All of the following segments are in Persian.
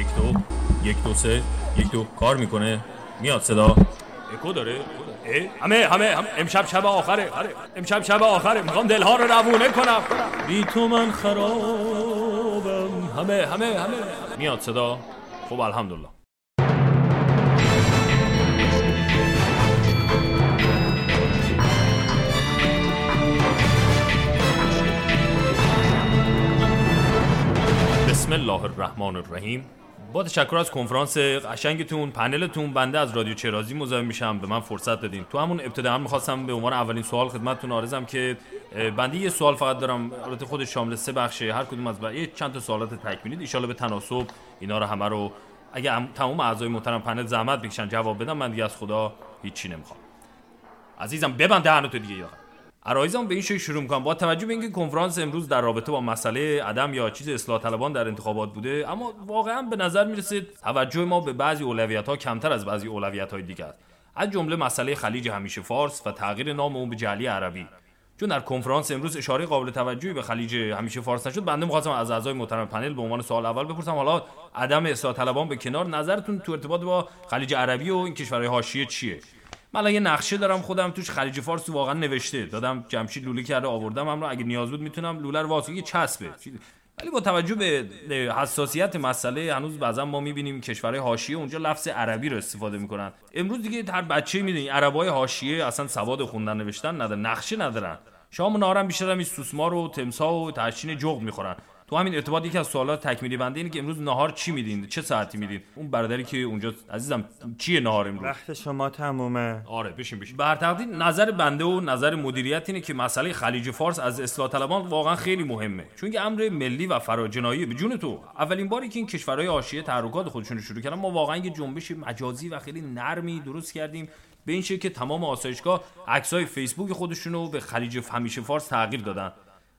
یک دو یک دو سه یک دو کار می‌کنه. میاد صدا. اکو داره. همه همه هم امشب شب آخره. امشب شب آخره. می‌خوام دلها رو روونه کنم. بی تو من خرابم. همه همه همه. میاد صدا. خب الحمدلله. بسم الله الرحمن الرحیم. با تشکر از کنفرانس قشنگتون پنلتون بنده از رادیو چرازی مزاحم میشم. به من فرصت دادین. تو همون ابتدا هم می‌خواستم به عنوان اولین سوال خدمتتون آرزم که بنده یه سوال فقط دارم. البته خودش شامل سه بخشه. هر کدوم از یه چند تا سوالات تکمیلی ان به تناسب اینا رو همه رو اگه تمام اعضای محترم پنل زحمت بکشن جواب بدم. من دیگه از خدا هیچی نمی‌خوام. عزیزم ببند دهنتو دیگه یا عرایزم به این شکل شروع می‌کنم با توجه به اینکه کنفرانس امروز در رابطه با مسئله عدم یا چیز اصلاح طلبان در انتخابات بوده اما واقعا به نظر می‌رسه توجه ما به بعضی اولویت ها کمتر از بعضی اولویت های دیگه است. از جمله مسئله خلیج همیشه فارس و تغییر نام اون به جعلی عربی. چون در کنفرانس امروز اشاره قابل توجهی به خلیج همیشه فارس نشد بنده می‌خواستم از اعضای محترم پنل به عنوان سوال اول بپرسم. حالا عدم اصلاح طلبان به کنار نظرتون تو ارتباط با خلیج عربی و این کشورهای حاشیه چیه؟ من یه نقشه دارم خودم توش خلیج فارس واقعا نوشته. دادم جمشید لوله کرده آوردم هم رو. اگه نیاز بود می‌تونم لوله رو واسه یه چسبه. ولی با توجه به حساسیت مسئله هنوز بعضا ما می‌بینیم کشورهای حاشیه اونجا لفظ عربی رو استفاده می‌کنن. امروز دیگه هر بچه می‌دونی عربای حاشیه اصلا سواد خوندن نوشتن ندارن نقشه ندارن. شام نارم بیشتر این سوسمار و تمسا و تشین جغ می‌خورن. تو همین ارتباط یکی از سوالات تکمیلی بنده اینه که امروز نهار چی میدین؟ چه ساعتی میدین؟ اون برادری که اونجا عزیزم چیه نهار امروز؟ وقت شما تمومه. آره بشین بشین. بر تقدیر نظر بنده و نظر مدیریت اینه که مسئله خلیج فارس از اصلاح طلبان واقعا خیلی مهمه. چون که امر ملی و فراجنایی به جون تو. اولین باری که این کشورهای حاشیه تحرکات خودشون رو شروع کردن ما واقعا یه جنبش مجازی و خیلی نرمی درست کردیم. به این شکل که تمام آسایشگاه عکسای فیسبوک خودشون رو به خلیج همیشه فارس تغییر دادن.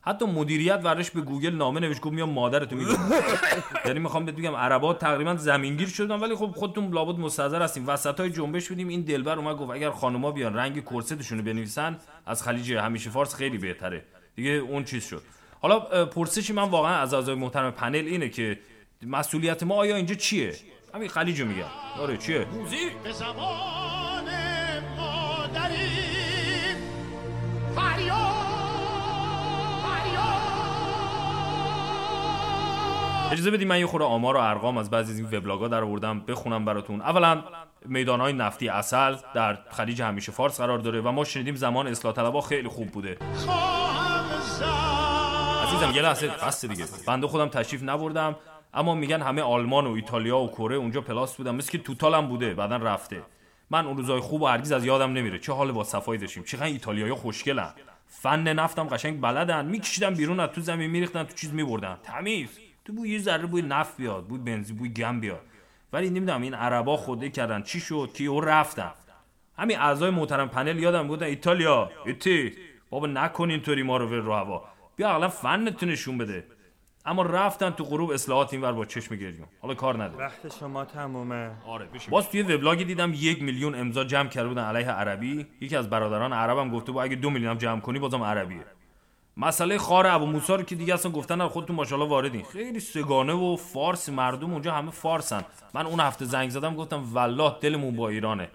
حتی مدیریت ورش به گوگل نامه نوشت گفت میام مادرتو میگم. یعنی می‌خوام بهت بگم عربا تقریبا زمینگیر شدن ولی خب خودتون لابد مستحضر هستیم وسطای جنبش بودیم این دلبر اومد گفت اگر خانوما بیان رنگ کرستشون رو بنویسن از خلیج همیشه فارس خیلی بهتره. دیگه اون چیز شد. حالا پرسشی من واقعا از اعضای محترم پنل اینه که مسئولیت ما آیا اینجا چیه؟ همین خلیجو میگم. آره چیه؟ به اجازه بدید من یه خورده آمار و ارقام از بعضی از این وبلاگ‌ها در آوردم بخونم براتون. اولا میدانهای نفتی اصل در خلیج همیشه فارس قرار داره و ما شنیدیم زمان اصلاح طلبها خیلی خوب بوده. عزیزم یه لحظه بس دیگه. بنده خودم تشریف نبردم اما میگن همه آلمان و ایتالیا و کره اونجا پلاس بودن. مثل که توتال بوده بعدا رفته. من اون روزای خوب و هرگز از یادم نمیره. چه حال با صفایی داشتیم. چقدر ایتالیایی خوشگلن. فن نفتم قشنگ بلدن. میکشیدن بیرون از تو زمین میریختن تو چیز میبردن. تمیز. تو بوی یه ذره بوی نفت بیاد بوی بنزین بوی گم بیاد. ولی نمی‌دونم این عربا خوده کردن. چی شد؟ که او رفتن. همین اعضای محترم پنل یادم بودن ایتالیا ایتی. بابا نکن اینطوری ما رو رو هوا. بیا اقلا فنتون نشون بده. اما رفتن تو غروب اصلاحات اینور با چشم گریون حالا کار نداره وقت شما تمومه. آره باز توی وبلاگی دیدم یک میلیون امضا جمع کرده بودن علیه عربی. یکی از برادران عربم گفته بود اگه دو میلیون جمع کنی بازم عربیه. مسئله خار ابو موسی رو که دیگه اصلا گفتن خودتون ماشاءالله واردین. خیلی سگانه و فارس مردم اونجا همه فارسن. من اون هفته زنگ زدم گفتم والله دلمون با ایرانه.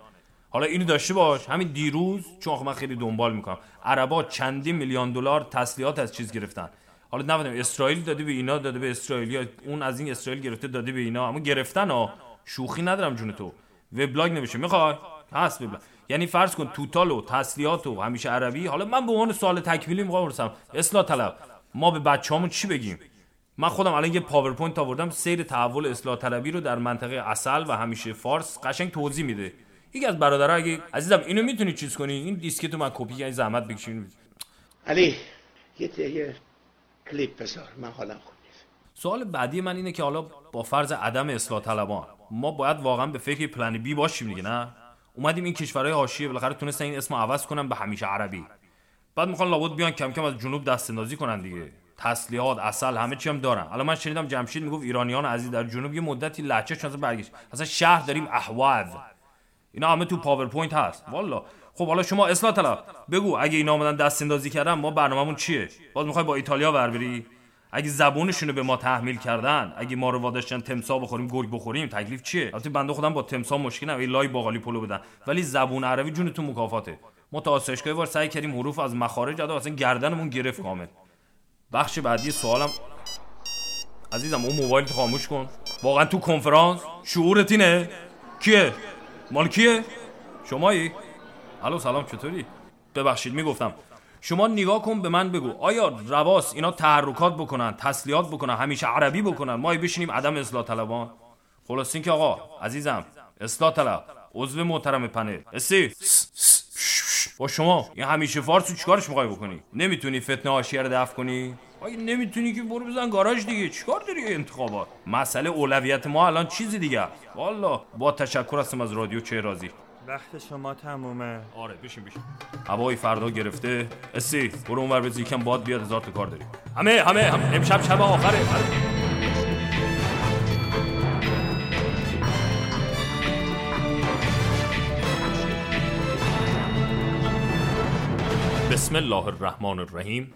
حالا اینو داشته باش. همین دیروز چون من خیلی دنبال می‌کنم. عربا چندین میلیون دلار تسلیحات از چیز گرفتن. حالا نمی‌دونم اسرائیل داده به اینا داده به اسرائیل. اون از این اسرائیل گرفته داده به اینا. اما گرفتن ها. شوخی ندارم جون تو. وبلاگ نمیشه. می‌خوای؟ هست. وبلاگ یعنی فرض کن توتال و تسلیحات و همیشه عربی. حالا من به عنوان سوال تکمیلی می‌خوام برسم اصلاح طلب. ما به بچه‌هامون چی بگیم؟ من خودم الان یه PowerPoint آوردم. سیر تحول اصلاح طلبی رو در منطقه اصل و همیشه فارس قشنگ توضیح میده. یکی از برادرها اگه عزیزم اینو می‌تونی چیز کنی؟ این دیسکت من کپی کنی زحمت بکشین علی یه یه کلیپ بذار. من حالم خوب سوال بعدی من اینه که حالا با فرض عدم اصلاح طلبان ما باید واقعا به فکر plan B باشیم دیگه نه؟ اومدیم این کشورهای حاشیه بالاخره تونستن این اسم عوض کنن به همیشه عربی. بعد می‌خوان لابد بیان کم کم از جنوب دست اندازی کنن دیگه. تسلیحات اصل همه چی هم دارن. الان من شنیدم جمشید می‌گفت ایرانیان عزیز در جنوب یه مدتی لهجه‌شون برگشت. اصلا شهر داریم احواز. اینا همه تو PowerPoint هست. والا. خب حالا شما اصلاح طلب. بگو اگه اینا اومدن دست اندازی کردن ما برنامه‌مون چیه؟ باز می‌خوای با ایتالیا ور بری؟ اگه زبونشونو به ما تحمیل کردن اگه ما رو واداشتن تمساح بخوریم گرگ بخوریم تکلیف چیه؟ البته بنده خودم با تمساح مشکل ندارم لای باقالی پلو بدن. ولی زبون عربی جونتون مکافاته. ما تا آسایشگاه وار سعی کردیم حروف از مخارج ادا اصلا گردنمون گرفت کامل. بخش بعدی سوالم. عزیزم اون موبایل خاموش کن. واقعا تو کنفرانس؟ شعورت اینه؟ کیه؟ مال کیه؟ شمایی؟ الو سلام چطوری؟ ببخشید می‌گفتم. شما نگاه کن به من بگو. آیا رواس اینا تحرکات بکنن تسلیحات بکنن همیشه عربی بکنن؟ ما بشینیم عدم اصلاح طلبان. خلاص که آقا عزیزم اصلاح طلب. عضو محترم پنل. اسی با شما. این همیشه فارسو چیکارش می‌خوای بکنی؟ نمی‌تونی فتنه حاشیه رو دفع کنی؟ آگه نمی‌تونی که برو بزن گاراژ دیگه. چیکار داری انتخابات؟ مسئله اولویت ما الان چیزی دیگه والا با تشکر هستم از رادیو چه رازی. وقت شما تمومه. آره بشین بشین. هوای فردا گرفته. اسی برو اونور بزن یکم باد بیاد هزار تا کار داریم. همه همه همه. امشب شب آخره. بسم الله الرحمن الرحیم.